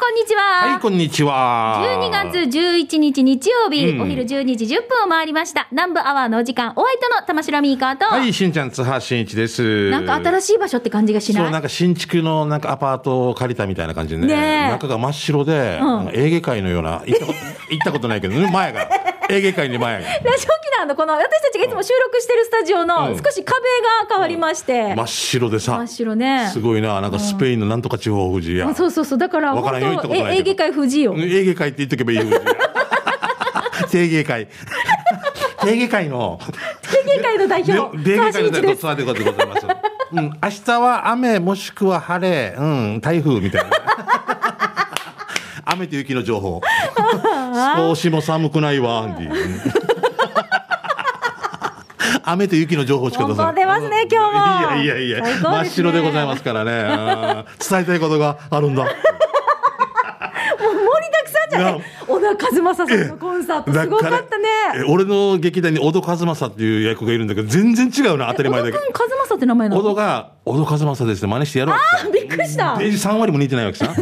こんにちは。はい、こんにちは。12月11日日曜日、うんお昼12時10分を回りました。南部アワーのお時間、お相手の玉城ミーカーと、はい、しんちゃん、津波しんいちです。なんか新しい場所って感じがしない？そう、なんか新築のなんかアパートを借りたみたいな感じでね。ねえ中が真っ白で、うんエーゲ海のような、行ったこと行ったことないけど、ね、前が。エーゲ海に前が。ラジオ沖縄のこの、私たちがいつも収録してるスタジオのうん少し壁が変わりまして、真っ白でさ。真っ白ね。すごいな、なんかスペインのなんとか地方富士や。あそうそうそう。だから、わからんよ富士よ。エーゲ海って言っとけばいい富士や。定芸会。定芸会の。エーゲ海の代表、芸会の代表。ツアーでございます。うん、明日は雨もしくは晴れ、うん、台風みたいな。雨と雪の情報。少しも寒くないわ、アンディ。うん雨と雪の情報しか出さない。ますね今日もいやいやいや、ね真っ白でございますからね。うん伝えたいことがあるんだ。盛りだくさんじゃない小田和正さんのコンサート、すごかったね。え俺の劇団に小戸和正っていう役がいるんだけど、全然違うな、当たり前だけど小田。君和正って名前なの？小戸が、小戸和正ですって真似してやろうってさびっくりした。ページ3割も似てないわけさ。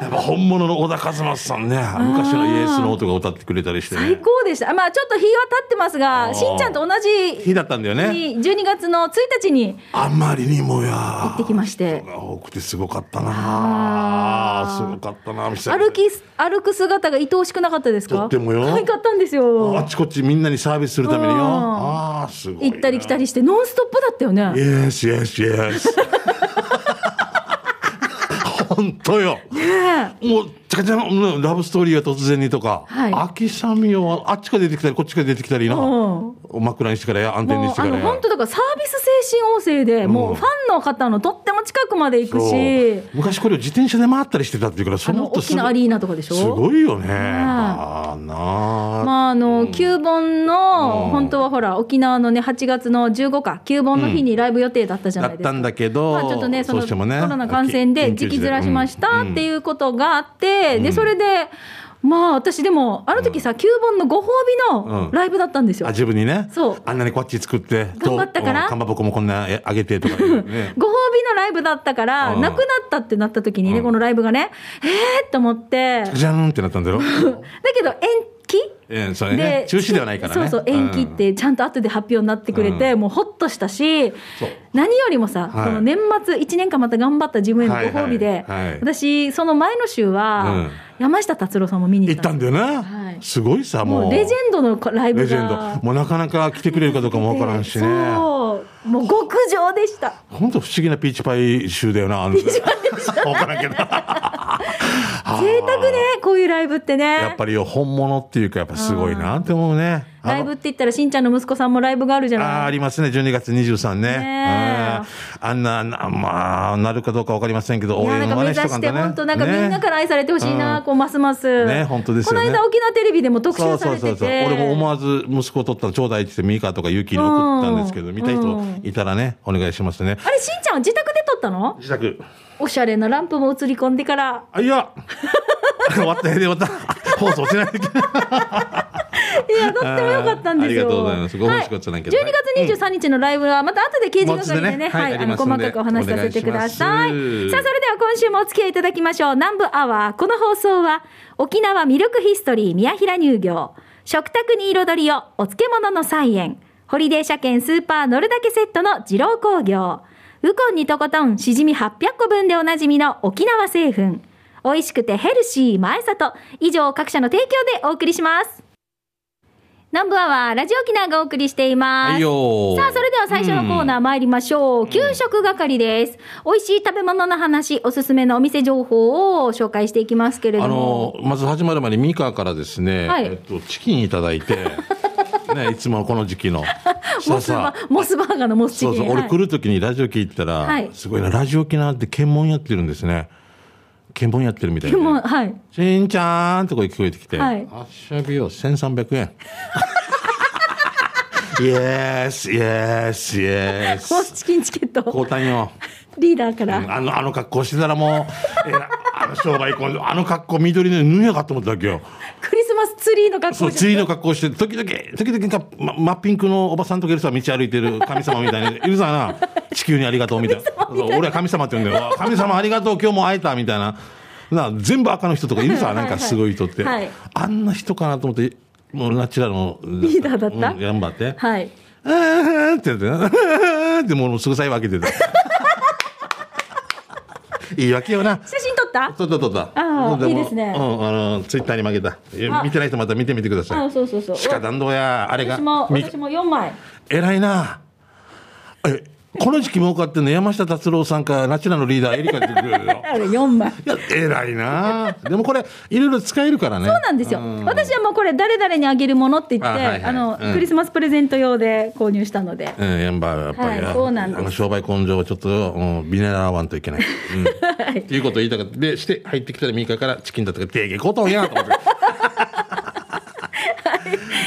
やっぱ本物の小田和正さんね、昔のイエスの音が歌ってくれたりして最ね。高でした。まあちょっと日は経ってますが、しんちゃんと同じ日だったんだよね。日、12月の1日にあんまりにもや。行ってきまして多くてすごかったなすごかったな店歩き、歩く姿が愛おしくなかったですか？とってもよ可愛かったんですあよっ。ちこっちみんなにサービスするためによ。うんああ、すごいな。行ったり来たりして、ノンストップだったよね。Yes, yes, yes. 本当よ。もう、ちゃかちゃラブストーリーが突然にとか、はい秋雨よ、あっちから出てきたり、こっちから出てきたりな。うん枕にしてからや、安定にしてからや。本当だからサービス精神旺盛で、もうファンの方のとっても近くまで行くし、昔これを自転車で回ったりしてたっていうから、そあの大きなアリーナとかでしょ？すごいよね。ああ。まあ、あの、旧盆の、うん。本当はほら、沖縄のね、8月の15日、旧盆の日にライブ予定だったじゃないですか。だったんだけど、まあ、ちょっとね、そのコロナ感染で時期ずらしましたうんっていうことがあって、で、それで、まあ、私でも、あの時さ、旧盆のご褒美のうんライブだったんですよ。あ、自分にね？そうあんなにこっち作って、頑張ったからとうんかまぼこもこんなえあげてとかね。ご褒美のライブだったから、うんなくなったってなった時にね、うんこのライブがね、えーって思って、じゃんってなったんだよ。だけど延期ええ、それね。中止ではないからね。そうそう、延期ってちゃんと後で発表になってくれて、もうほっとしたし何よりもさ、はいこの年末1年間また頑張った自分へのご褒美で、はいはいはい私、その前の週は、うん山下達郎さんも見に行行ったんだよね。はいすごいさ、もう。もうレジェンドのライブが。レジェンド。もうなかなか来てくれるかどうかもわからんしね。そう。もう極上でした。本当不思議なピーチパイ集だよな、あの。わからんけど。贅沢ね、こういうライブってね。やっぱりよ本物っていうか、やっぱすごいなって思うね。ライブって言ったら、しんちゃんの息子さんもライブがあるじゃないありますね、12月23ね。ねあんな、なまあ、なるかどうかわかりませんけど、いやなんか目指して、本当なんかみんなから愛されてほしいな、こうますます。ね本当ですよねこの間沖縄テレビでも特集されてそうそうそう。て。俺も思わず息子を取ったらちょうだいって言って、ミカとかユキに送ったんですけど、うん見た人いたらね、お願いしますね。あれ、しんちゃんは自宅で撮ったの？自宅。おしゃれなランプも映り込んでから。あ、いや。終わった、た。放送しないといけない。いや、とっても良かったんですよ。ありがとうございますごはい欲しかったなんけど12月23日のライブは、また後で刑事係でね、はい、はいあの、細かくお話しさせてください。さあ、それでは今週もお付き合いいただきましょう。南部アワー。この放送は、沖縄ミルクヒストリー宮平乳業、食卓に彩りを、お漬物の菜園、ホリデー車検スーパー乗るだけセットの二郎工業、ウコンにとことんしじみ800個分でおなじみの沖縄製粉、美味しくてヘルシー前里、以上各社の提供でお送りします。南部アワー、ラジオ沖縄がお送りしています。はいさあ、それでは最初のコーナー参りましょう。給食係です。美味しい食べ物の話、おすすめのお店情報を紹介していきますけれどあも。の、まず始まる前にミカからですね、はいえっと、チキンいただいて、ね、いつもこの時期の。モスバさモスバーガーのモスチキン。そうそう、俺はい来る時にラジオ聞いたら、はいすごいな、ラジオ沖縄って検問やってるんですね。検問やってるみたいで。でも、はい。しんちゃんと声聞こえてきて、はいあっしゃびよ、1300円。イエス、イエス、イエモスス。チキンチケット、交代よ。リーダーかうんら。あの、あの格好してたらもう、え商売行こうあの格好緑の脱やかと思ったわけよ。クリスマスツリーの格そう、好釣りの格好して、時々、時々か、ま、真っピンクのおばさんとかいるさ、道歩いてる神様みたいな、いるさな、地球にありがとうみたいな。俺は神様って言うんだよ。神様ありがとう、今日も会えた、みたいな。な全部赤の人とかいるさ、はいなんかすごい人って。はいあんな人かなと思って、もうナチュラルの。リーダーだったうん頑張って。はい。あーってやって、あーってもうすぐさい分けてた。いいわけよな。写真撮った？撮った撮った。あーもいいですねうん、あの、ツイッターに負けた。見てない人また見てみてください。あ、そうそうそう。鹿弾道や、あれが。私も、み私も4枚。偉いな。え、この時期儲かってんの山下達郎さんか、ナチュラルのリーダー、エリカってくるよ。あれ4枚。いや、偉いな。でもこれ、いろいろ使えるからね。そうなんですよ。私はもうこれ誰々にあげるものって言って、あ,、あはいはいの、うんクリスマスプレゼント用で購入したので。うん、やんばやっぱりな、はいそうなんですあの商売根性をちょっと、うん、ビネラーわんといけない。うん。っていうことを言いたかった。で、して、入ってきたらミカからチキンだとか、てげことんやと思って。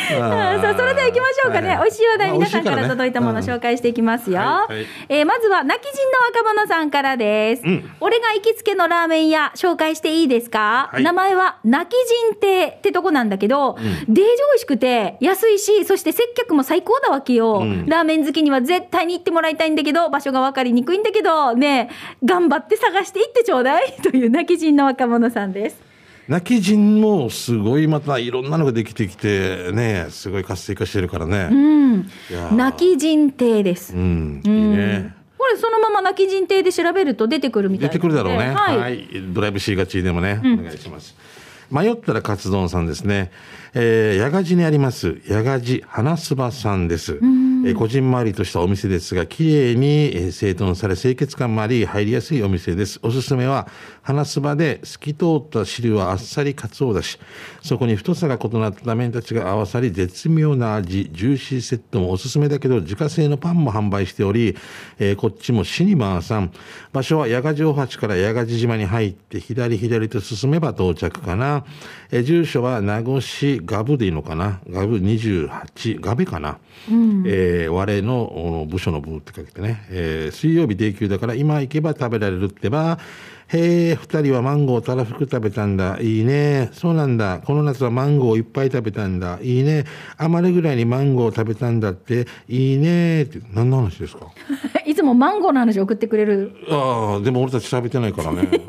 さあそれでは行きましょうかね、はい。美味しい話題皆さんから届いたものを紹介していきますよ、はいはい。えーまずは泣き人の若者さんからです、ん。俺が行きつけのラーメン屋紹介していいですか、はい。名前は泣き人亭ってとこなんだけど、デージ美味しくて安いしそして接客も最高だわけよ、ん。ラーメン好きには絶対に行ってもらいたいんだけど場所が分かりにくいんだけどね頑張って探して行ってちょうだい。という泣き人の若者さんです泣き人もすごいまたいろんなのができてきてねすごい活性化してるからね。うん。泣き人亭です。うん、いいね。これそのまま泣き人亭で調べると出てくるみたい出てくるだろうね。はい、はい、ドライブしがちでもね、お願いします。迷ったらカツ丼さんですね。えー、矢賀寺にあります、矢賀寺花すばさんです。えー、こじんまりとしたお店ですが、綺麗にえー整頓され、清潔感もあり、入りやすいお店です。おすすめは、花すばで透き通った汁はあっさりかつおだし、そこに太さが異なった麺たちが合わさり、絶妙な味、ジューシーセットもおすすめだけど、自家製のパンも販売しており、えーこっちもシニマーさん。場所は矢賀城八から矢賀寺島に入って、左左と進めば到着かな。えー住所は名護市ガブでいいのかな？ガブ28、ガベかな？えー我のお部署の部って書いてね。えー水曜日定休だから今行けば食べられるってば、へえ、二人はマンゴーたらふく食べたんだ。いいね。そうなんだ。この夏はマンゴーいっぱい食べたんだ。いいね。余るぐらいにマンゴー食べたんだって。いいね。って、何の話ですか？いつもマンゴーの話送ってくれるああ、でも俺たち食べてないからね。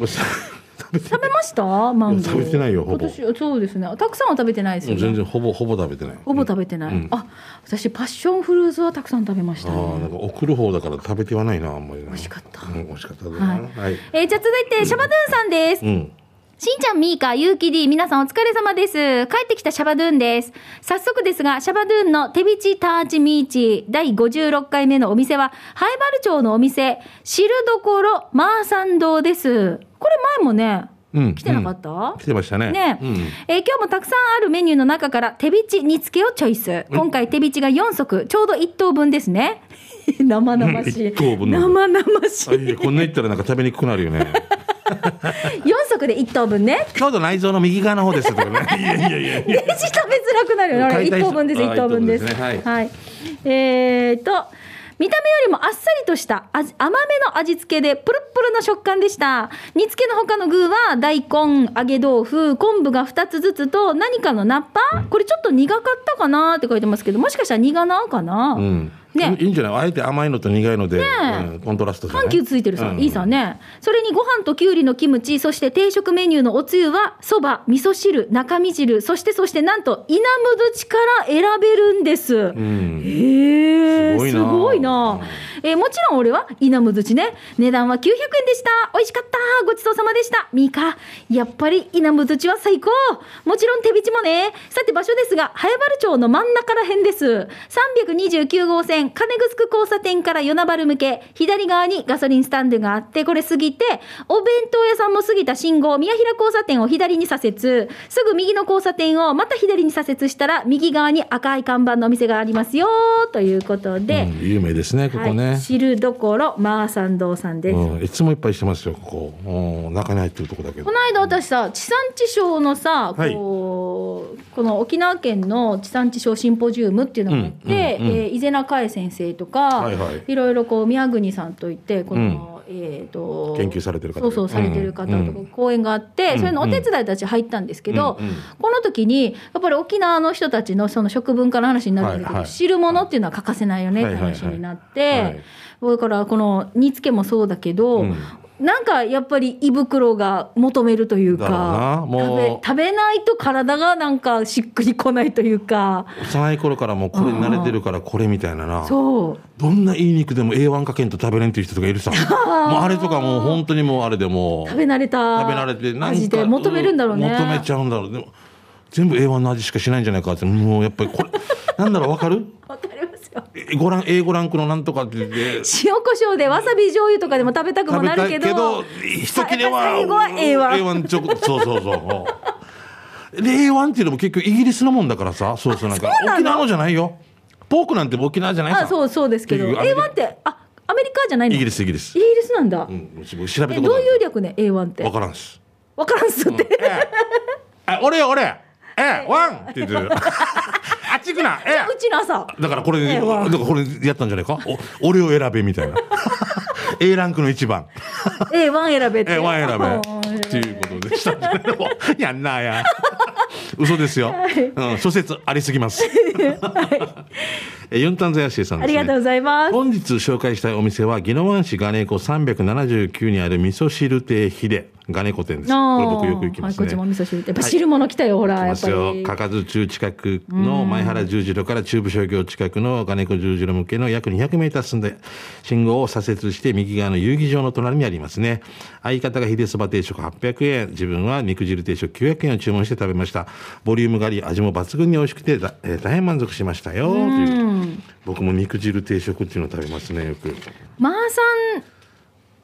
食べて食べました？マンゴー食べてないよほぼ私そうですねたくさんは食べてないですよ、ね、全然ほぼほぼ食べてない。ほぼ食べてない、うんあ私パッションフルーツはたくさん食べましたああ、なんねか送る方だから食べてはないな、あんまりな。美味しかったうん、美味しかったな。はいはい。えーじゃあ続いてシャバドゥンさんです、うん。しんちゃん、みーか、ゆうき D、皆さんお疲れ様です。帰ってきたシャバドゥンです。早速ですが、シャバドゥンの手びちターチミーチ第56回目のお店は、ハイバル町のお店、汁どころマーサン堂です。これ前もね、うん。来てなかった、来てましたね。ねうん。えー今日もたくさんあるメニューの中から手びち煮付けをチョイス。今回手びちが4足、ちょうど1等分ですね。生々しい。生々しい。こんな言ったらなんか食べにくくなるよね。4足で1等分ね。ちょうど内臓の右側の方ですとかね。いやいやいやいや。電子食べづらくなるよね。あれ1解体し等分です、あ1等分です。一等分ですねはい。えーと、見た目よりもあっさりとした味甘めの味付けでプルプルの食感でした。煮付けの他の具は大根、揚げ豆腐、昆布が2つずつと何かのナッパこれちょっと苦かったかなって書いてますけど、もしかしたら苦なかな、うん。ねいいんじゃない？あえて甘いのと苦いので、うんコントラスト緩急ついてるさ、うんいいさね。それにご飯ときゅうりのキムチ、そして定食メニューのおつゆは、そば、味噌汁、中身汁、そしてそしてなんと、稲むどちから選べるんです。うん。へえ、すすごいな。えーもちろん俺は稲むずちね。値段は900円でした。美味しかった。ごちそうさまでした。ミーカ、やっぱり稲むずちは最高。もちろん手びちもね。さて場所ですが、早原町の真ん中ら辺です。329号線、金城交差点から与那原向け、左側にガソリンスタンドがあって、これ過ぎて、お弁当屋さんも過ぎた信号、宮平交差点を左に左折、すぐ右の交差点をまた左に左折したら、右側に赤い看板のお店がありますよ、ということで、うん有名ですね、ここはい、ね。汁どころマーサン堂さんです。うん、いつもいっぱいしてますよ、ここ。うん、中に入ってるとこだけどこ。の間私さ地産地消のさ、はいこうこの沖縄県の地産地消シンポジウムっていうのがあって、うんうんうんえー伊是名海先生とか、はいはい。いろいろこう宮国さんといってこの、えー、と研究されてる方そうそうされてる方とかうん。講演があって、うん。それのお手伝いたち入ったんですけど、うん。うん。この時にやっぱり沖縄の人たちのその食文化の話になるんだけど、はいはい。汁物っていうのは欠かせないよねって話になって、はいはいはいはい。だからこの煮付けもそうだけど、うんなんかやっぱり胃袋が求めるというかもう食べ食べないと体がなんかしっくりこないというか。幼い頃からもうこれに慣れてるからこれみたいなな。そう。どんないい肉でも A1 かけんと食べれんっていう人とかいるさ。もうあれとかもう本当にもうあれでもう食べ慣れた食べ慣れて味で求めるんだろうね。求めちゃうんだろう。でも全部 A1 の味しかしないんじゃないかって、もうやっぱりこれ、なんだろうわかる？わかりますご覧 A5 ランクのなんとかって言って、塩コショウでわさび醤油とかでも食べたくもなるけど。いけど、一切れは、最後は A1 A1 ちょそうそうそう。で、A1 っていうのも結局イギリスのもんだからさ、そうそうなんか、沖縄のじゃないよ。ポークなんて沖縄じゃないさ。あそうそうですけど。結局アメリ A1 ってあアメリカじゃないの？イギリス、イギリス。イ。ギリスなんだ、うん、僕調べえどういう略ね A1 って？わからんっす。わからんっすって、ええ、あ俺よ俺。ええワンって言ってる。あっち行くな。えうちの朝。えだからこれ、ええだからこれやったんじゃないか？お俺を選べみたいな。A ランクの一番。A1 選べって。ええワン選べ。あっていうことでしたんじゃないのやんなや。嘘ですよ、うん、諸説ありすぎます。えユンタンザヤシーさんね、ありがとうございます。本日紹介したいお店は宜野湾市ガネコ379にある味噌汁亭秀ガネコ店です。これ僕よく行きますね、はい、こっちも味噌汁。やっぱ汁物来たよ、ほら来やっぱますよ。りかかず中近くの前原十字路から中部商業近くの金子十字路向けの約200メーター進んで信号を左折して右側の遊戯場の隣にありますね。相方が秀そば定食800円。自分は肉汁定食900円を注文して食べました。ボリュームがあり味も抜群に美味しくてだ、えー大変満足しましたよ。僕も肉汁定食っていうのを食べますねよく。まーさん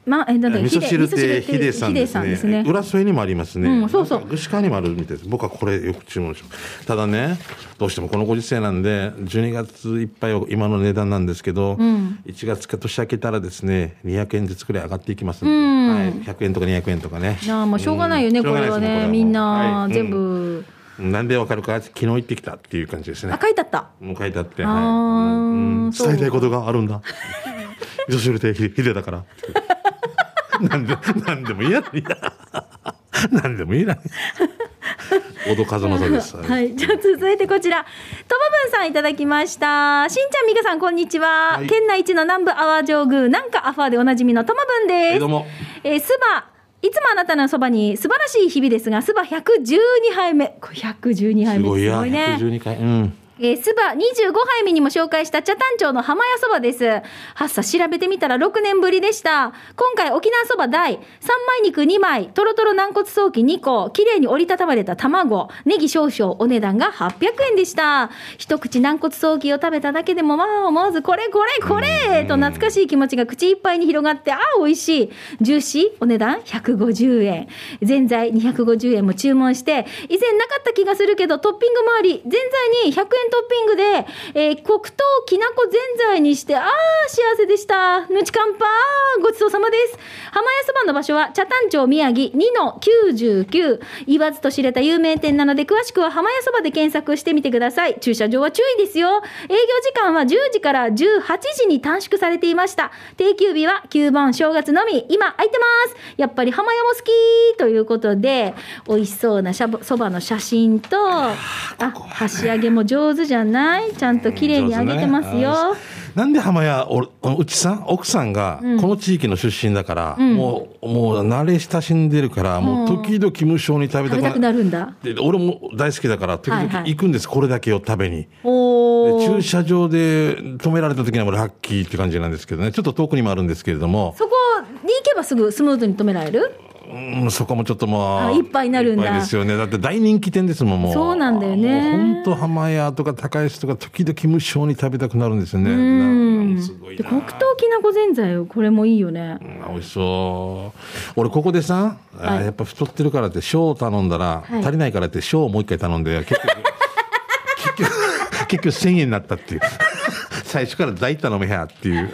まえなんだ味噌汁亭ヒデ秀さんですね。浦添にもありますね、うんそうそう。なんか串川にもあるみたいです。僕はこれよく注文します。ただねどうしてもこのご時世なんで12月いっぱいは今の値段なんですけど、1月か年明けたらですね200円ずつくらい上がっていきますんで、はい、100円とか200円とかね。なあもうしょうがないよね、うん。これはねみんなはい。全部、うん。なんでわかるか昨日行ってきたっていう感じですね。あ書いてあった。もう書いてあって、伝えたいことがあるんだ。味噌汁亭ヒデだからなんでなんでもいいやいやなんでもいい な小戸風正です、はい、じゃあ続いてこちら、ともぶんさんいただきました。しんちゃん、みかさん、こんにちは。はい県内一の南部阿波上宮、なんかアファーでおなじみのともぶんです。えどうもえー、すば、いつもあなたのそばに素晴らしい日々ですが、すば112杯目。これ112杯目。すごいやすごいね。112回うんえー、スバ25杯目にも紹介した茶炭町の浜屋そばです。はっさ調べてみたら6年ぶりでした。今回沖縄そば大、3枚肉2枚、とろとろ軟骨早期2個、綺麗に折りたたまれた卵、ネギ少々、お値段が800円でした。一口軟骨早期を食べただけでも、まあ思わずこれこれこれと懐かしい気持ちが口いっぱいに広がって、ああ美味しい。ジューシー、お値段150円。ぜんざい250円も注文して、以前なかった気がするけど、トッピングもあり、ぜんざいに100円トッピングで、えー黒糖きなこぜんざいにして、ああ、幸せでした。ぬちかんぱー、ごちそうさまです。浜屋そばの場所は、茶炭町宮城2の99。言わずと知れた有名店なので、詳しくは浜屋そばで検索してみてください。駐車場は注意ですよ。営業時間は10時から18時に短縮されていました。定休日は9番正月のみ。今空いてます。やっぱり浜屋も好きということで、美味しそうなしゃぶそばの写真と、あ、箸揚げも上手じゃない？ちゃんと綺麗に揚げてますよ。ね。あなんで浜屋おうちさん？奥さんがこの地域の出身だから、もうもう慣れ親しんでるから、もう時々無性に食べたくなくなるんだ。で俺も大好きだから時々はいはい。行くんです、これだけを食べに。駐車場で止められた時にはもうラッキーって感じなんですけどね。ちょっと遠くにもあるんですけれども、そこに行けばすぐスムーズに止められる？うん、そこもちょっとまああいっぱいになるんだ。ですよね。だって大人気店ですもんもう。そうなんだよね。本当浜屋とか高安とか時々無性に食べたくなるんですよね。うん。なすごい黒糖きなこぜんざいこれもいいよね。うん美味しそう。俺ここでさ、あはい。やっぱ太ってるからって小を頼んだら、はい。足りないからって小をもう一回頼んで結局 結局結局1000円になったっていう。最初から大頼めやっていう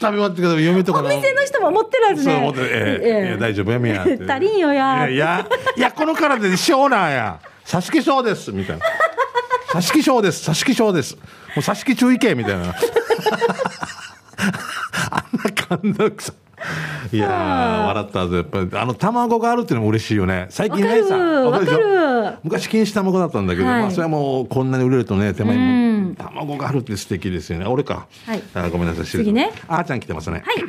食べ終わってから嫁とかお店の人も持ってるはずね。そう思って、ええいや大丈夫やめや。足りんよやいや、いや、この体で小なんや。挿し木小です、みたいな。挿し木小です、挿し木小です。もう挿し木注意系みたいな。あんな感動くさ。いやー、笑った後、やっぱり、あの、卵があるっていうのも嬉しいよね。最近ないさ。わかる昔禁止卵だったんだけど、はいまあ、それはもう、こんなに売れるとね、手前うんに、卵があるって素敵ですよね。あ俺か。はいあごめんなさい、次ねあーちゃん来てますね。はい。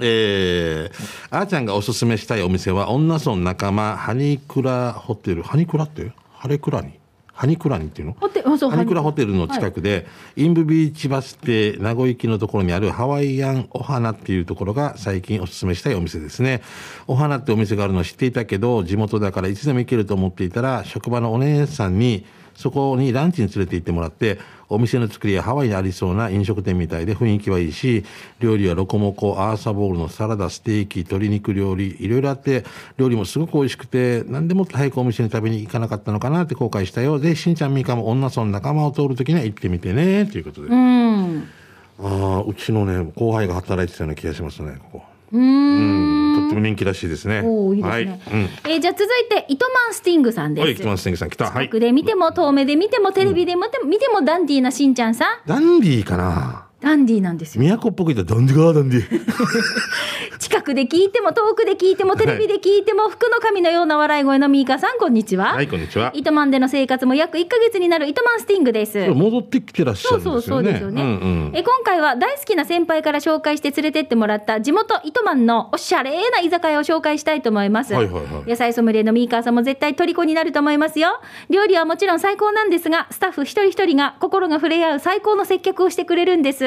えー、あーちゃんがおすすめしたいお店は、女村仲間、ハニクラホテル。ハニクラって？ハレクラニハニクラニっていうの？ハニクラホテルの近くで、インブビーチバス停名護行きのところにあるハワイアンお花っていうところが最近おすすめしたいお店ですね。お花ってお店があるのを知っていたけど、地元だからいつでも行けると思っていたら、職場のお姉さんに、そこにランチに連れて行ってもらって、お店の作りはハワイにありそうな飲食店みたいで雰囲気はいいし、料理はロコモコ、アーサボールのサラダ、ステーキ、鶏肉料理、いろいろあって、料理もすごく美味しくて、なんでもっと早くお店に食べに行かなかったのかなって後悔したようで、しんちゃんみーかも女村仲間を通るときには行ってみてね、ということで。うん。ああ、うちのね、後輩が働いてたような気がしますね、ここ。うーん。とっても人気らしいですね。おおいいですはい。ね。うん。えーじゃあ続いて、糸満スティングさんです。はい、来てます、天気さん来た。はいで見ても、遠目で見ても、テレビで見ても、見てもダンディーなしんちゃんさん。ダンディーかなダンディーなんですよ。都っぽく言ったらダンディーか、ダンディー。近くで聞いても、遠くで聞いても、テレビで聞いても、福の神のような笑い声のミーカさん、こんにちは。はい、こんにちは。糸満での生活も約1ヶ月になる糸満スティングです。戻ってきてらっしゃそうそるんですよね。うそうですよね、うんうんえ今回は大好きな先輩から紹介して連れてってもらった地元糸満のおしゃれな居酒屋を紹介したいと思います、はいはいはい野菜ソムリエのミーカーさんも絶対虜になると思いますよ料理はもちろん最高なんですがスタッフ一人一人が心が触れ合う最高の接客をしてくれるんです、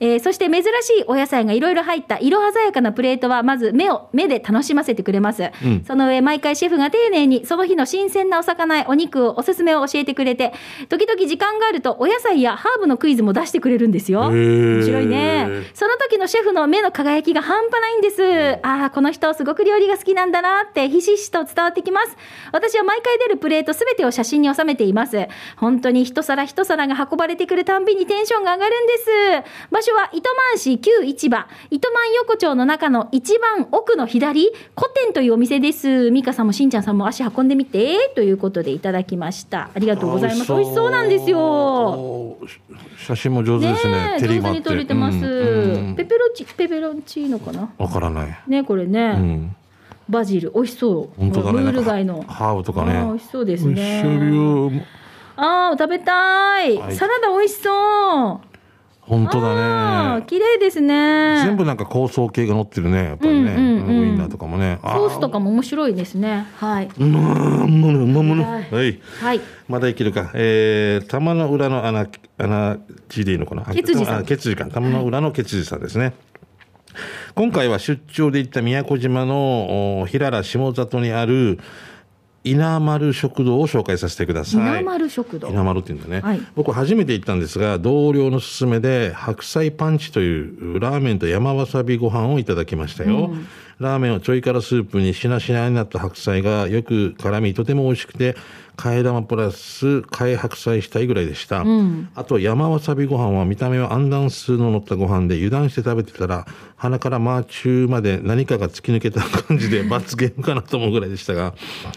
えーそして珍しいお野菜がいろいろ入った色鮮やかなプレートはまず目を目で楽しませてくれます、うん。その上毎回シェフが丁寧にその日の新鮮なお魚やお肉をおすすめを教えてくれて時々時間があるとお野菜やハーブのクイズも出してくれるんですよ。面白いね。その時のシェフの目の輝きが半端ないんです。ああこの人すごく料理が好きなんだなってひしひしと伝わってきます。私は毎回出るプレートすべてを写真に収めています。本当に一皿一皿が運ばれてくるたんびにテンションが上がるんです場所は糸満市旧市場。糸満横丁の中の一番奥の左。古店というお店です。美香さんもしんちゃんさんも足運んでみて。ということでいただきました。ありがとうございます。美味しそう。なんですよ。写真も上手ですね。ねえ上手に撮れてます、うんうんペペロンチペペロンチーノかな？わからない。ねこれね、うん。バジル。美味しそう。本当だね。ムール貝の。ハーブとかね。美味しそうですね。あー食べたい、はい。サラダ美味しそう本当あだね。ー綺麗ですね全部なんか香草系が乗ってるね。やっぱりね。うんうんうんウインナーとかもね。ソースとかも面白いですねはいうまーん、もの、もの、はいはい。はいまだいけるか。えー、玉の裏の穴、穴地でいいのかな？ケツジさんあケツジか。玉の裏のケツジさんですね。今回は出張で行った宮古島のお平良下里にある稲丸食堂を紹介させてください。稲丸食堂。稲丸って言うんだね、はい。僕初めて行ったんですが同僚の勧めで白菜パンチというラーメンと山わさびご飯をいただきましたよ、ラーメンはちょい辛スープにしなしなになった白菜がよく絡みとても美味しくて替え玉プラス替え白菜したいぐらいでした、あと山わさびご飯は見た目はアンダンスの乗ったご飯で油断して食べてたら鼻からマーチューまで何かが突き抜けた感じで 罰ゲームかなと思うぐらいでしたが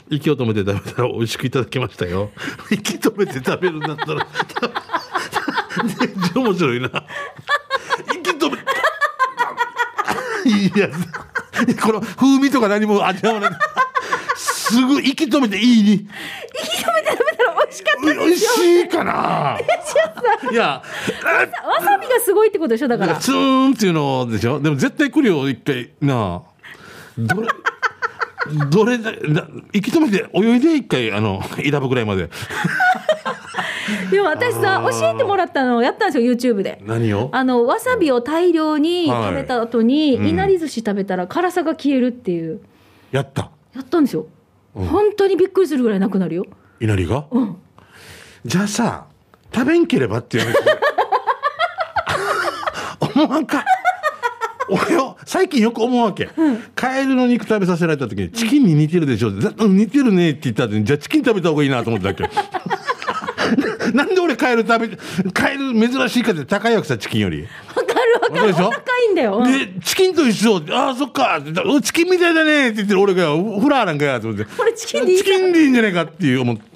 息を止めて食べたら美味しくいただきましたよ。息止めて食べるんだったら面白いな。息止めいやこの風味とか何も味わわない。すぐ息止めていいに美味しいかな。いやわさびがすごいってことでしょだから。ツーンっていうのでしょ。でも絶対来るよ一回。なあ。どれ どれだな息止めて泳いで一回あの伊良部ぐらいまで。でも私さ教えてもらったのをやったんですよ YouTube で。何を？あのわさびを大量に食べた後に、はいいなり寿司食べたら辛さが消えるっていう。やった。やったんですよ、本当にびっくりするぐらいなくなるよ。稲荷が、んじゃあさ食べんければっていう話。思わんか。俺よ最近よく思うわけ、カエルの肉食べさせられた時にチキンに似てるでしょって、うん似てるねって言った後にじゃあチキン食べた方がいいなと思ったわけ。なんで俺カエル食べカエル珍しいかって高いわけさチキンより。わかる高いんだよ、うん。でチキンと一緒。ああそっか。チキンみたいだねって言ってる俺がフラーなんかやと思って。これチキンでいいチキンでいいんじゃないかっていう思って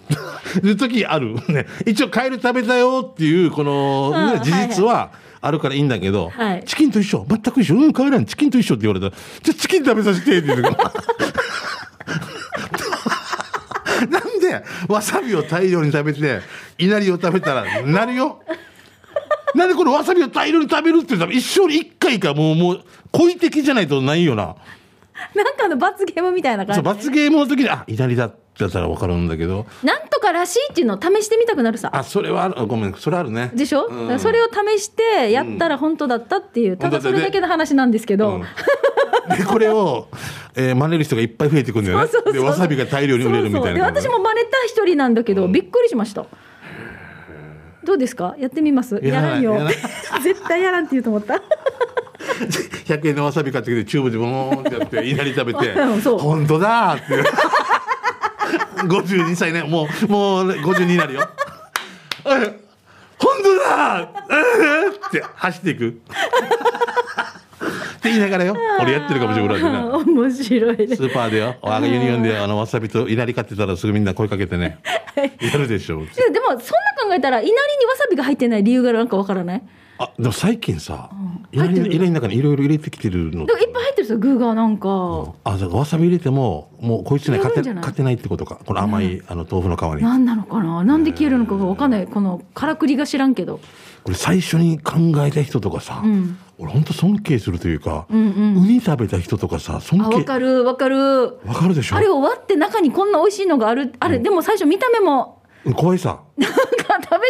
る時ある。ね。一応カエル食べたよっていうこの、事実はあるからいいんだけど、はい。チキンと一緒。全く一緒。うん変わらん。チキンと一緒って言われた。らじゃあチキン食べさせてって言う なんでわさびを大量に食べていなりを食べたらなるよ。なんでこのわさびを大量に食べるって言ったら一生に一回かもうもう故意的じゃないとないよな なんかの罰ゲームみたいな感じ。罰ゲームの時にあいなりだったら分かるんだけど。なんとからしいっていうのを試してみたくなるさ。あそれはある。ごめんそれあるね。でしょ、うん。それを試してやったら本当だったっていう、ただそれだけの話なんですけど、うん。でこれを、えー真似る人がいっぱい増えてくんだよね。そうそうでわさびが大量に売れるみたいなそうそう。で私も真似た一人なんだけど、びっくりしました。どうですか？やってみます？やらんよ。やらない。絶対やらんって言うと思った 100円のわさび買ってきてチューブでボーンってやっていなり食べて 本当だーって 52歳ね。もうもう52になるよ。本当だーって走っていく。って言いながらよ。俺やってるかもしれない面白いね。スーパーでよ、あがユニオンであのわさびといなり買ってたらすぐみんな声かけてね、やるでしょう。ででもそんな考えたらいなりにわさびが入ってない理由がなんかわからない？あ、でも最近さ、い入ってるなりいなりの中にいろいろ入れてきてるの。いっぱい入ってるさ具がなんか、あ、だかわさび入れても、もうこいつね、勝て勝てないってことか。この甘い、あの豆腐の皮に。何なのかななんで消えるのかがわかんないこのからくりが知らんけどこれ最初に考えた人とかさ、ん俺本当尊敬するというか、うんうんウニ食べた人とかさ、尊敬。わかるわかるわかるでしょあれを割って中にこんな美味しいのがあるあれ、でも最初見た目も怖いさ。なんか食べ食べる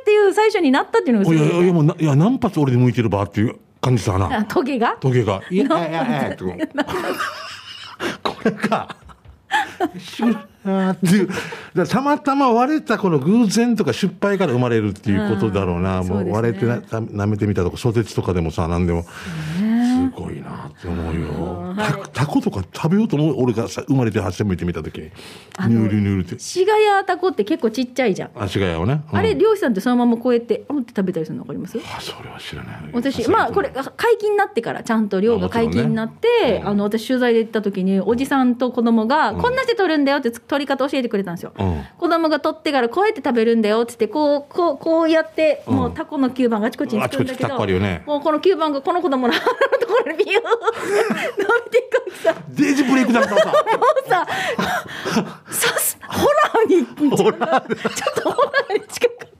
っていう最初になったっていうのがいいやいやいや、もうな、いや、何発俺で向いてるばっていう感じさな。あトゲが？トゲが。いやいやいや これが、シュッあーっていう。たまたま割れたこの偶然とか失敗から生まれるっていうことだろうな。もううんそう割れてな、た舐めてみたとか、ソテツとかでもさ、何でも。すごいなって思うよ。タタコとか食べようと思う。俺がさ生まれて初めて見た時に。ニュールニュールって。シガヤタコって結構ちっちゃいじゃん、足がやをね。うんあれ漁師さんってそのままこうやってあって食べたりするの分かります？あ、それは知らない。私まあこれ解禁になってからちゃんと漁が解禁になってあ、の私取材で行った時におじさんと子供が、こんなして取るんだよって取り方教えてくれたんですよ、うん子供が取ってからこうやって食べるんだよって言ってこうこうこうやって、もうタコの吸盤があちこちにつくんだけあちこちタどコあるよねもうこの吸盤がこの子供のところにビュー。って伸びていくさデージブレイクだったさ。もうさ さすホラーにちょっとホラーに近かった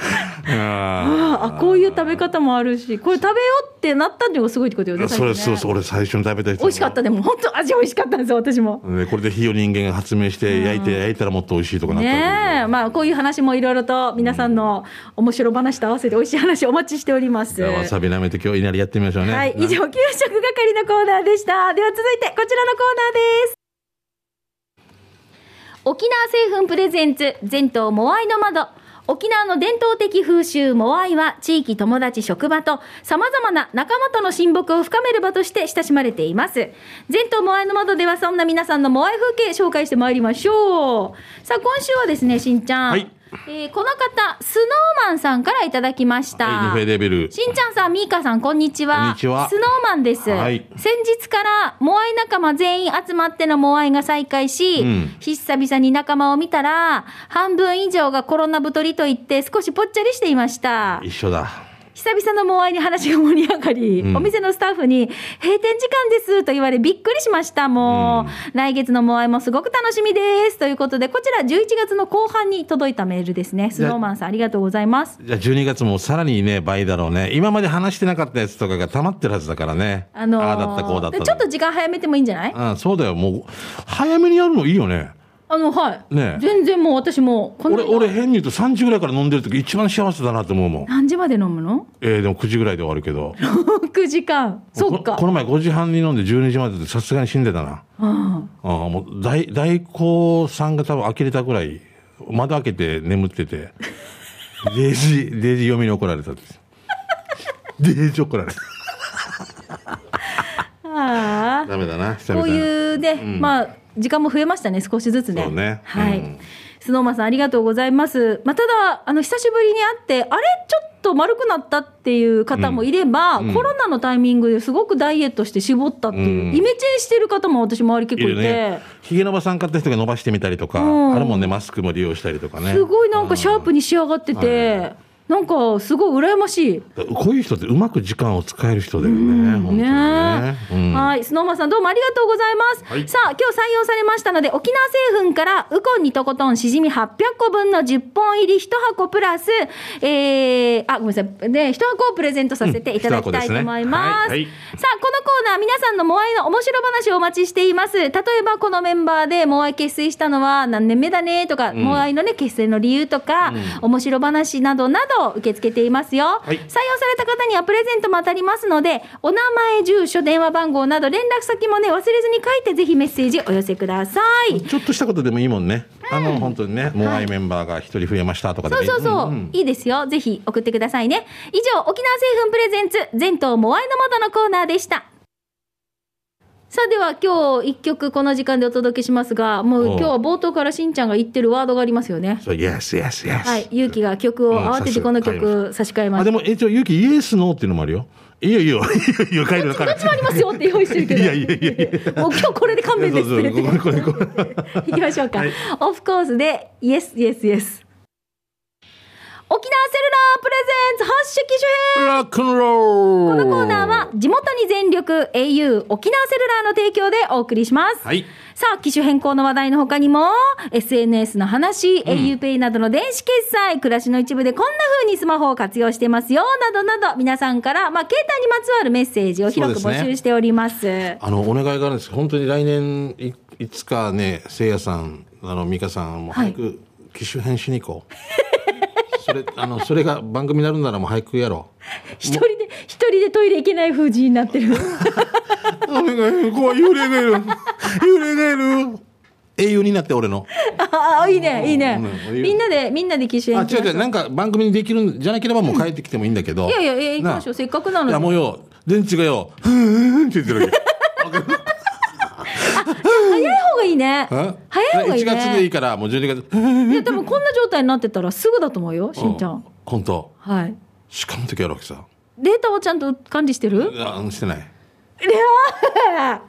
あああこういう食べ方もあるしこれ食べようってなったのがすごいってことよねあ。それ、そうそう、俺最初に食べた人。美味しかったでも本当味美味しかったんですよ私も。ね、これで火を人間が発明して焼いて焼いたらもっと美味しいとかなったらねえまあこういう話もいろいろと皆さんの面白話と合わせて美味しい話お待ちしております。わさび舐めて今日いなりやってみましょうね。はい、以上、給食係のコーナーでした。では続いて、こちらのコーナーです。沖縄製粉プレゼンツ、全島モアイの窓。沖縄の伝統的風習モアイは地域、友達、職場と様々な仲間との親睦を深める場として親しまれています。全島モアイの窓ではそんな皆さんのモアイ風景紹介してまいりましょう。さあ、今週はですね、しんちゃん。はいえーこの方、スノーマンさんからいただきました。はい。しんちゃんさん、みーかさん、こんにちは。こんにちはスノーマンです。はい先日から、モアイ仲間全員集まってのモアイが再開し、うん久々に仲間を見たら、半分以上がコロナ太りと言って少しぽっちゃりしていました。一緒だ。久々のモアイに話が盛り上がり、うんお店のスタッフに、閉店時間ですと言われびっくりしました。もう、来月のモアイもすごく楽しみです。ということで、こちら11月の後半に届いたメールですね。スノーマンさん、ありがとうございます。じゃあ12月もさらにね、倍だろうね。今まで話してなかったやつとかが溜まってるはずだからね。あのーああだった、こうだった。でちょっと時間早めてもいいんじゃない？うん、そうだよ。もう、早めにやるのいいよね。あの、はい。ねえ全然もう私も、この俺、俺変に言うと3時ぐらいから飲んでる時一番幸せだなって思うもん。何時まで飲むの？えー、でも9時ぐらいで終わるけど。?6 時間。そっか。ここの前5時半に飲んで12時まででさすがに死んでたな。うんああ、もう大、大工さんが多分呆れたぐらい、窓開けて眠ってて、デージ、デージ読みに怒られたって。デージ怒られた。ああ。ダメだな、久こう。いうね、んまあ、時間も増えましたね、少しずつね。そうねはい。うんスノーマンさん、ありがとうございます。まあ、ただ、あの、久しぶりに会って、あれちょっと丸くなったっていう方もいれば、うんコロナのタイミングですごくダイエットして絞ったっていう、うんイメチェンしてる方も私周り結構いて、いるね。ひげ伸ばさん買った人が伸ばしてみたりとか、うんあるもんね、マスクも利用したりとかね。すごいなんかシャープに仕上がってて、なんかすごい羨ましい。こういう人ってうまく時間を使える人だよね。本当にね。うんはい、スノーマンさんどうもありがとうございます。はいさあ、今日採用されましたので、沖縄製粉からウコンにとことんしじみ800個分の10本入り1箱プラス、えー、あ、ごめんなさい。で、1箱をプレゼントさせていただきたいと思います。うんすねはいはいさあ、このコーナー、皆さんのモアイの面白話をお待ちしています。例えば、このメンバーでモアイ結成したのは何年目だねとか、モアイのね、結成の理由とか、面白話などなど受け付けていますよ。はい採用された方にはプレゼントも当たりますので、お名前、住所、電話番号など連絡先もね、忘れずに書いてぜひメッセージお寄せください。ちょっとしたことでもいいもんね。あの、本当にね、モアイメンバーが一人増えましたとかでもいういそそうそう、んんいいですよ。ぜひ送ってくださいね。以上、沖縄製粉プレゼンツ、全島モアイの窓のコーナーでした。さあでは今日一曲この時間でお届けしますが、もう今日は冒頭からしんちゃんが言ってるワードがありますよね。そう、yes, yes, yes. はい、ゆうきが曲をうん慌ててこの曲差し替えまあ、した。でも、一応、ゆき、イエス、ノーっていうのもあるよ。いいよ、いいよ。いいよ、いいよ、帰るよ、帰るどっちもありますよって用意してるけど。いやいやいやいや。もう今日これで勘弁ですってそうそうこれこれこれ行きましょうか。はいオフコースで、イエス、イエス、イエス。沖縄セルラープレゼンツ発色機種編ロックンロールこのコーナーは地元に全力 au 沖縄セルラーの提供でお送りします。はい。さあ、機種変更の話題の他にも、SNS の話、auPay などの電子決済、暮らしの一部でこんな風にスマホを活用してますよ、などなど、皆さんから、まあ、携帯にまつわるメッセージを広くそうですね募集しております。あの、お願いがあるんです本当に来年い、いつかね、せいやさん、あの、美香さん、もう早く機種変しに行こう。それ、あの、それが番組になるならもう早くやろ一人で、一人でトイレ行けない風になってる。う。お願い、怖い、幽霊がいる。幽霊がいる。英雄になって、俺の。ああ、いいね、いいねうん。みんなで、みんなで機種あ、変違う違う、なんか番組にできるんじゃなければもう帰ってきてもいいんだけど。いやいやいや、行きましょう。なせっかくなのいや、で。もうよ、電池がよ、ふーんって言ってるわけ。ね。え？早い方がいいね。1月でいいから、もう12月。いや、でもこんな状態になってたらすぐだと思うよ、しんちゃん。本当？はい。しかも時あるわけさ。データはちゃんと管理してる？あ、してない。レア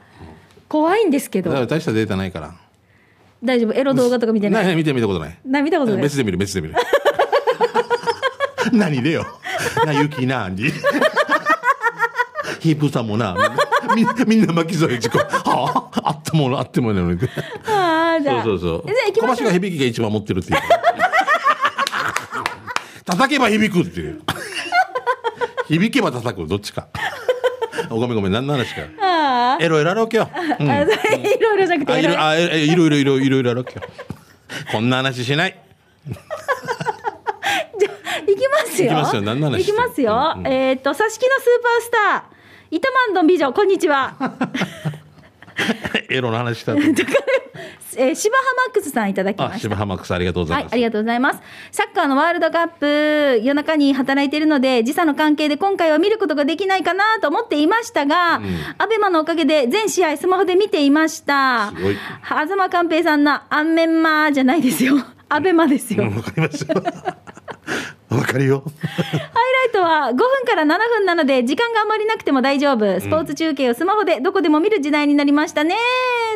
怖いんですけど。大したデータないから。大丈夫？エロ動画とか見てない？ない、見て見たことない。な見たことない。別で見る、別で見る。何でよ。な、ゆきな、に。ヒープさんもな、みんなみんな巻き添え事故。はあ、あってもあってもないのに。ああ、じゃあ。そうそうそう。じゃあ行きましょう。小橋が響きが一番持ってるっていう。叩けば響くっていう。響けば叩く、どっちか。おごめんごめん、何の話か。あエロエロやろうけよ。うんあ、あいろいろじゃなくてあ、いエロいろ、いろいろいろいろいろけよ。こんな話しない。行きますよ。行きますよ何の話行きますよ。うんうんえっ、と、挿し木のスーパースター。糸満ドン美女、こんにちは。エロの話したと。えー、柴浜マックスさんいただきまあ、した。芝浜草ありがとうござはいい、ます。ありがとうございます。サッカーのワールドカップ、夜中に働いているので、時差の関係で今回は見ることができないかなと思っていましたが、んアベマのおかげで全試合スマホで見ていました。すごいは東寛平さんのアンメンマーじゃないですよ。アベマですよ。うんわかりますよ。わかるよ。ハイライトは5分から7分なので、時間があまりなくても大丈夫。スポーツ中継をスマホでどこでも見る時代になりましたね。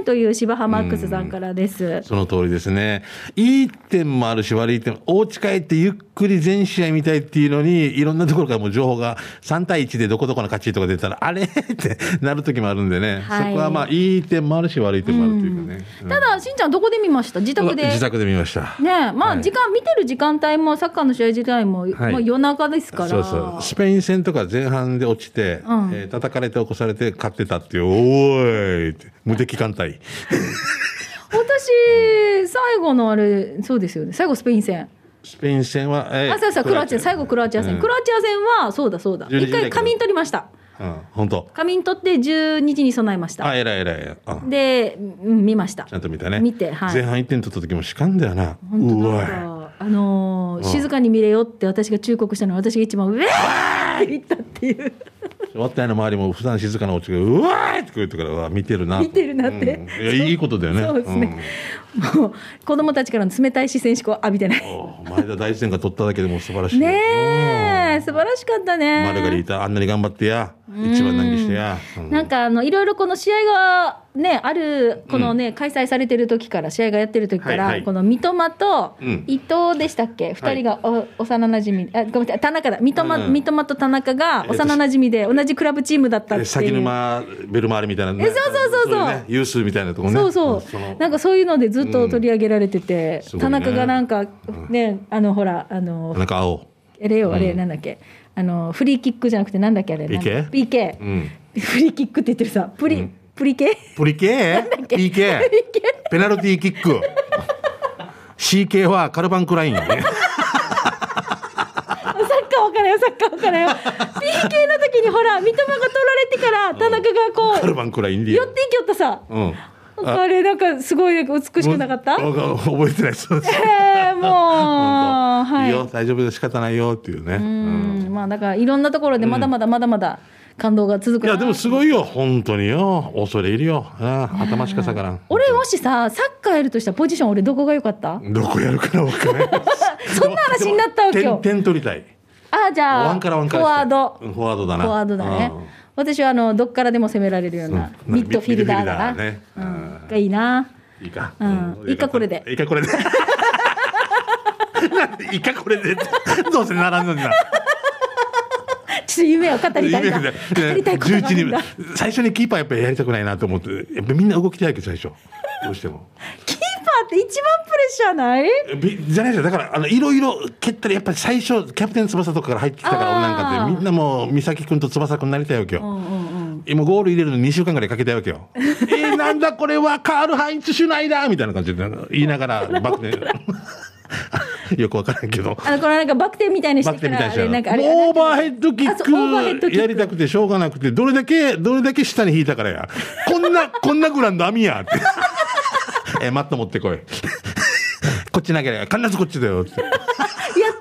という柴浜マックスさんからです。その通りですね。いい点もあるし悪い点も、お家帰ってゆっくり全試合見たいっていうのに、いろんなところからもう情報が3対1でどこどこの勝ちとか出たら、あれ？ってなる時もあるんでね。はいそこはまあ、いい点もあるし悪い点もあるというかね。うんただ、しんちゃんどこで見ました？自宅で。自宅で見ました。ねえまあ、はい時間、見てる時間帯も、サッカーの試合自体も、はいもう夜中ですから。そうそう。スペイン戦とか前半で落ちて、うんえー叩かれて起こされて勝ってたっていう、おーいって無敵艦隊。私、最後のあれ、そうですよね。最後スペイン戦。スペイン戦は、えーあ、そうそう、クロアチア、最後クロアチア戦。うんクロアチア戦は、そうだそうだ。12一回仮眠取りました。うん、本当。仮眠取って12時に備えました。あ、偉い偉い。あで、うん、見ました。ちゃんと見たね。見てはい前半1点取った時もしかんだよな。うわか、あのーうん静かに見れよって私が忠告したのは私が一番上って言ったっていう。終わったよの周りも普段静かなお家が、うわーって言ってから、うわ見てるな。見てるなってうんいや、いいことだよね。そうですね。もう子供たちからの冷たい視線しか浴びてない。前田大然が取っただけでも素晴らしい。ねえ、ね素晴らしかったねマルガリータ、あんなに頑張ってや。一番難儀してや。うん。なんかあのいろいろこの試合がねあるこのね、開催されてる時から試合がやってる時から、はいはい。この三笘とうん。伊藤でしたっけ？二、人がお幼馴染あごめんなさい田中だ。三笘,、うん。三笘と田中がえっと幼馴染で同じクラブチームだったっていう。え鷺沼ベルマーレみたいなね。えそうそうそうそう。いね、ユースみたいなとこね。そうそう、の。なんかそういうのでずっと取り上げられてて、ね。田中がなんかね、あのほらあのなんか青。あれよあれなんだっけ、あのフリーキックじゃなくてなんだっけあれ？PK？PK、うん。フリーキックって言ってるさプリ、プリ系プリケ？ー ?PK? ペナルティーキック。CK はカルバンクライン。サッカー分からんよサッカー分からんよ PK の時にほら三笘が取られてから田中がこうカルバンクラインで。寄っていきよったさ、うん。あれなんかすごい美しくなかった、あ覚えてないです。本えー、もう当はいいよ、大丈夫です、仕方ないよっていうね。うんうんまあだからいろんなところでまだまだまだまだ感動が続くないや、でもすごいよ、本当によ。恐れ入るよ。ああ頭しかさからん。俺もしさサッカーやるとしたらポジション俺どこが良かった？どこやるかな、僕ね。そんな話になったわけよ点点取りたい。あじゃあワンからワンかフらォワードうんフォワードだな。フォワードだねうん私はあのどっからでも攻められるような、うん。ミッドフィルダーだな。ねうん、がいいな。いいか。うん。いいかこれで。いいかこれで。いいかこれで。どうせならんのにな。ちょっと夢を語りたいな。語りたいことがあるんだ。11人最初にキーパーやっぱりやりたくないなと思って。やっぱみんな動きたいけど最初。どうしても。キーパーって一番プレッシャーない？びじゃないですよだからあのいろいろ蹴ったりやっぱり最初キャプテン翼とかから入ってきたから俺なんかってみんなもう美咲君と翼君になりたいわけよ、うんうんうん今ゴール入れるの2週間ぐらいかけたいわけよ。えー、なんだこれはカール・ハインツ・シュナイダーみたいな感じで言いながら バク転 よくわからんけど。あのこのなんかバク転みたいにしバてからあれなんかあれオーバーヘッドキックやりたくてしょうがなくて、どれだけ、どれだけ下に引いたからや。こんな、こんなグラウンド網やって。えー、マット持ってこい。こっち投げりゃ必ずこっちだよ。って。やっ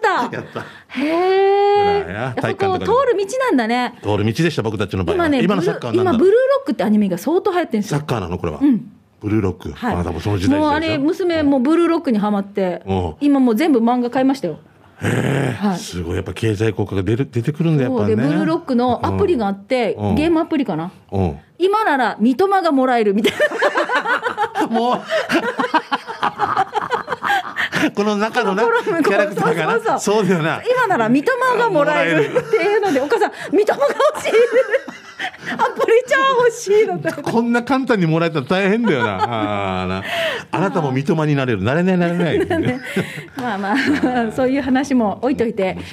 た。やった。へえ偉いな。やっぱ体こ館とかでる道なんだね。通る道でした、僕たちの場合は。今ね今のブルサッカーはなんだ。今ブルーロックってアニメが相当流行ってるんですよ。サッカーなのこれは。んブルーロック。はい。あなたもその時代もうあれ娘もブルーロックにはまってう。ん今もう全部漫画買いましたよ。はい。すごい、やっぱ経済効果が出る、出てくるんだよ、やっぱね。そうでブルーロックのアプリがあってうん。ゲームアプリかな。うん。今なら三笘がもらえるみたいなもう。この中のな、キャラクターがな、そうだよな。今なら三笘がもらえるっていうのでお母さん三笘が欲しいアプリちゃん欲しいのとこんな簡単にもらえたら大変だよな。あーなあなたも三笘になれる。なれない、なれない。まあまあそういう話も置いといて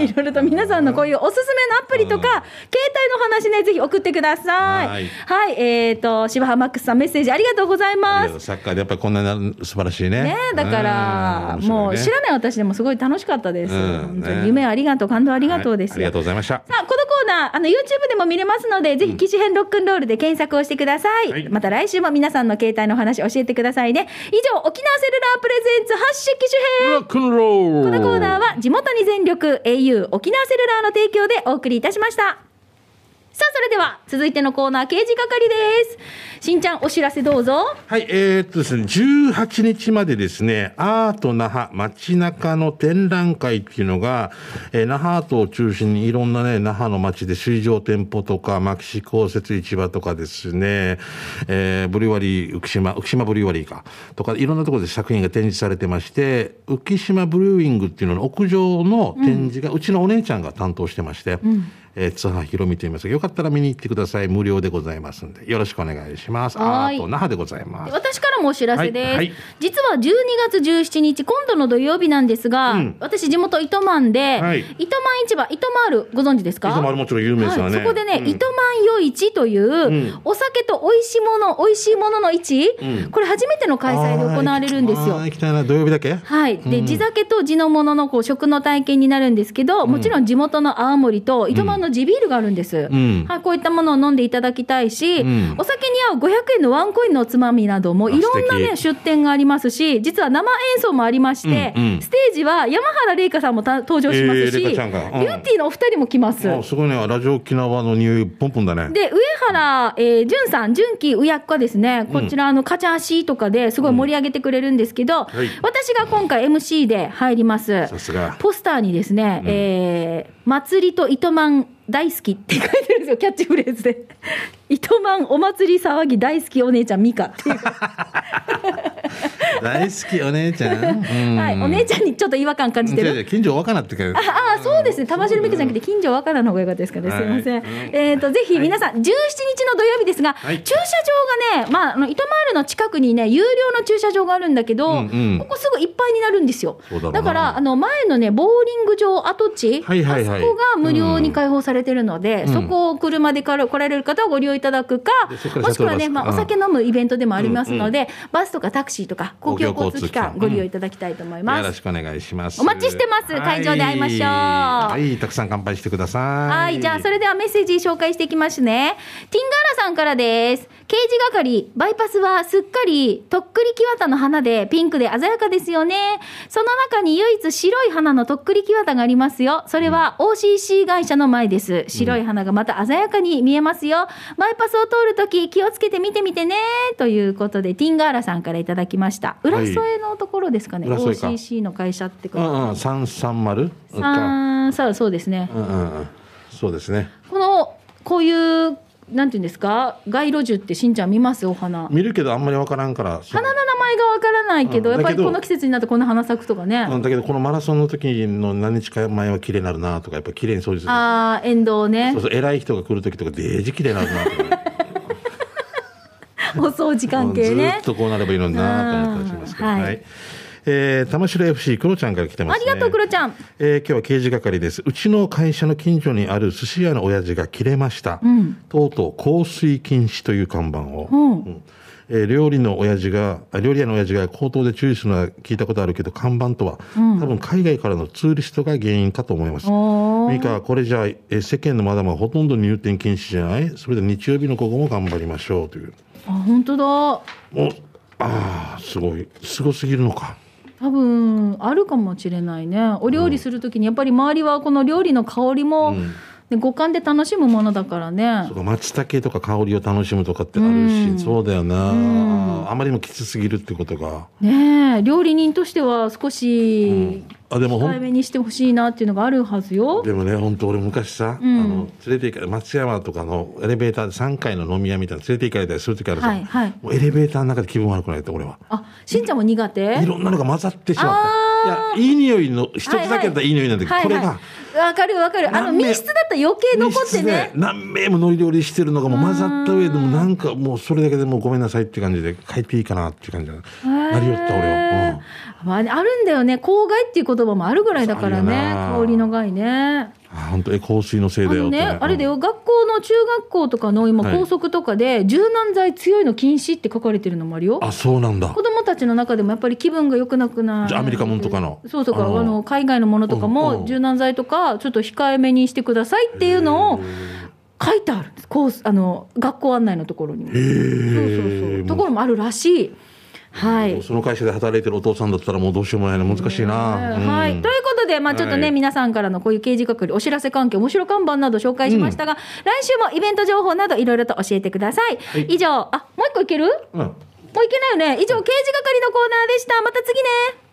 いろいろと皆さんのこういうおすすめのアプリとか、携帯の話ねぜひ送ってくださいはいはいえっ、と柴浜マックスさんメッセージありがとうございますサッカーでやっぱりこんなに素晴らしいね。ね、だから、もう知らない私でもすごい楽しかったです。うんね夢ありがとう、感動ありがとうです。はいありがとうございました。さあ、このナー、あの、YouTube でも見れますので、ぜひ、機種編ロックンロールで検索をしてください。はいまた来週も皆さんの携帯のお話教えてくださいね。以上、沖縄セルラープレゼンツ発信機種編。ロックンロールこのコーナーは地元に全力 au 沖縄セルラーの提供でお送りいたしました。さあ、それでは続いてのコーナー、刑事係です。しんちゃん、お知らせどうぞ。はい、えーっとですね、18日までですね、アート那覇街中の展覧会っていうのが、えー那覇アートを中心にいろんなね、那覇の街で水上店舗とか、牧師公設市場とかですね、えーブリュワリー、浮島、浮島ブリュワリーか、とか、いろんなところで作品が展示されてまして、浮島ブリューイングっていうのの屋上の展示が、うちのお姉ちゃんが担当してまして、えー、津波ひろみと言いますが、よかったら見に行ってください。無料でございますんで、よろしくお願いします。アはい。ート那覇でございます。私からもお知らせです、はい。はい。実は12月17日今度の土曜日なんですが、うん。私地元糸満で、はい。糸満市場糸満あるご存知ですか？糸満もちろん有名ですよね。はい、そこでね、うん。糸満夜市という、ん。お酒と美味しいもの美味しいものの市、うん。これ初めての開催で行われるんですよ。行きたいな、土曜日だけ？はい、で地酒と地のもののこう食の体験になるんですけど、もちろん地元の青森と糸満の地ビールがあるんです、ん。はい、こういったものを飲んでいただきたいし、ん。お酒に合う500円のワンコインのおつまみなどもいろんな、ね、出店がありますし実は生演奏もありまして、うんうん。ステージは山原玲香さんもた登場しますし、えービューティーのお二人も来ます。あすごいね、ラジオ沖縄の匂い、ポンポンだね。で上原、えー、じゅんさん、純喜うやっかですね、こちらのカチャーシーとかですごい盛り上げてくれるんですけど、はい。私が今回 MC で入ります。ポスターにですね、えー祭りと糸満大好きって書いてるんですよ、キャッチフレーズで。糸満お祭り騒ぎ大好きお姉ちゃんミカっていう。大好きお姉ちゃん。うんはい、お姉ちゃんにちょっと違和感感じてる？近所若なって。ああ、そうですね。玉城美香じゃなくて、近所若菜の方が良かったですかね。すいません。はいえっ、と、ぜひ皆さん、17日の土曜日ですが、はい駐車場がね、まあ、あの、糸満の近くにね、有料の駐車場があるんだけど、うんうんここすぐいっぱいになるんですよ。だから、あの、前のね、ボーリング場跡地、はいはいはいあそこが無料に開放されてるので、うんそこを車でから来られる方はご利用いただくかもしくはね、まあ、お酒飲むイベントでもありますので、バスとかタクシーとか、公共交通機関、ご利用いただきたいと思います。よろしくお願いします。お待ちしてます会場で会いましょうはい、はいたくさん乾杯してください。はい、じゃあそれではメッセージ紹介していきますね。ティンガーラさんからです。刑事係、バイパスはすっかりとっくり木綿の花でピンクで鮮やかですよね。その中に唯一白い花のとっくり木綿がありますよ。それは OCC 会社の前です。白い花がまた鮮やかに見えますよ。バイパスを通るとき気をつけて見てみてね。ということで、ティンガーラさんからいただきました。浦添のところですかね。浦添か OCC の会社ってこうと。んうん、三三丸か。あーそうですね。うんうんうん。そうですね。このこういうなんていうんですか？街路樹ってしんちゃん見ます？お花見るけどあんまりわからんから。花の名前がわからないけど、やっぱりこの季節になってこんな花咲くとかね、うんだけどこのマラソンの時の何日か前は綺麗になるなとかやっぱ綺麗に掃除する。ああ沿道ねそうそう偉い人が来る時とかデージ綺麗になるなとかね。お掃除関係うんずねっとこうなればいいのになと思ったりしますけど。うんはいはい。えー、玉城 FC クロちゃんから来てますね。ありがとうクロちゃんえー今日は刑事係です。うちの会社の近所にある寿司屋の親父が切れました。んとうとう香水禁止という看板を。うんうんえー料理の親父が、あ料理屋の親父が口頭で注意するのは聞いたことあるけど、看板とは、多分海外からのツーリストが原因かと思います。ミカ、これじゃあ、えー世間のマダムはほとんど入店禁止じゃない？それで日曜日の午後も頑張りましょうという。あ本当だ。お、ああ、すごい。すごすぎるのか。多分あるかもしれないね。お料理するときにやっぱり周りはこの料理の香りも、ん。ね五感で楽しむものだからね。そうか松茸とか香りを楽しむとかってあるし、そうだよな、あまりにもきつすぎるってことが。ねえ料理人としては少しあでも控えめにしてほしいなっていうのがあるはずよ。でもね本当俺昔さ、あの連れて行かれ松山とかのエレベーターで3階の飲み屋みたいなの連れて行かれたりする時あるさ、はいはいもうエレベーターの中で気分悪くないって俺は。あしんちゃんも苦手？いろんなのが混ざってしまっていやいい匂いの一つだけだったらいい匂いなんだけど、これがわかるわかる。あの密室だったら余計残ってね。何名も乗り料理してるのがもう混ざった上でもなんかもうそれだけでもうごめんなさいって感じで帰っていいかなっていう感じでなりよった俺は、うん。まあね、あるんだよね。公害っていう言葉もあるぐらいだからね。香りの害ね。あ本当え香水のせいだよって、ねあれだよ。学校の中学校とかの今はい。校則とかで柔軟剤強いの禁止って書かれてるのもあるよ。あそうなんだ。子供たちの中でもやっぱり気分が良くなくなじゃあアメリカもんとかの。そうとかあの海外のものとかもん柔軟剤とかちょっと控えめにしてくださいっていうのを書いてあるんです。コースあの学校案内のところに。もそうそうそう。ところもあるらしい。はい。その会社で働いてるお父さんだったらもうどうしようもないな。難しいな、うん。はい。ということで、まあちょっとね、はい皆さんからのこういう刑事係、お知らせ関係、面白看板など紹介しましたが、来週もイベント情報などいろいろと教えてください。い以上、あ、もう一個いける？もうんういけないよね。以上、刑事係のコーナーでした。また次ね。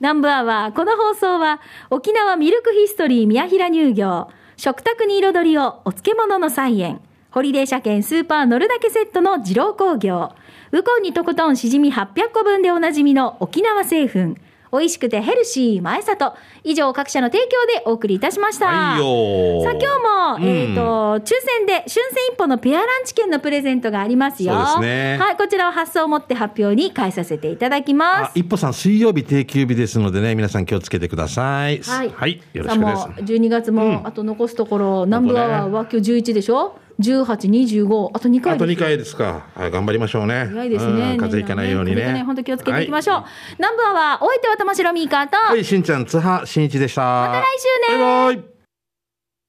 南部アワー、この放送は、沖縄ミルクヒストリー宮平乳業、食卓に彩りをお漬物の菜園、ホリデー車検スーパー乗るだけセットの二郎工業、ウコンにとことんしじみ800個分でおなじみの沖縄製粉、美味しくてヘルシー前里、以上各社の提供でお送りいたしました。はいよさあ今日も、うん。えっ、と、抽選で春戦一歩のペアランチ券のプレゼントがありますよ。そうですね。はい、こちらを発送をもって発表に返させていただきます。あ一歩さん水曜日定休日ですのでね皆さん気をつけてください。はい、よろしくです。さあもう12月もあと残すところ、南部アワーは今日11でしょ？18、25、あと2回あとです2回ですか、はい、頑張りましょうね。早いですね。うん風邪ひかないようにね。みんな風邪ひかない。本当気をつけていきましょう。はい南部アワー、お相手は玉城ミーカーと、はい、しんちゃん津波しんいちでした。また来週ね。バイバイ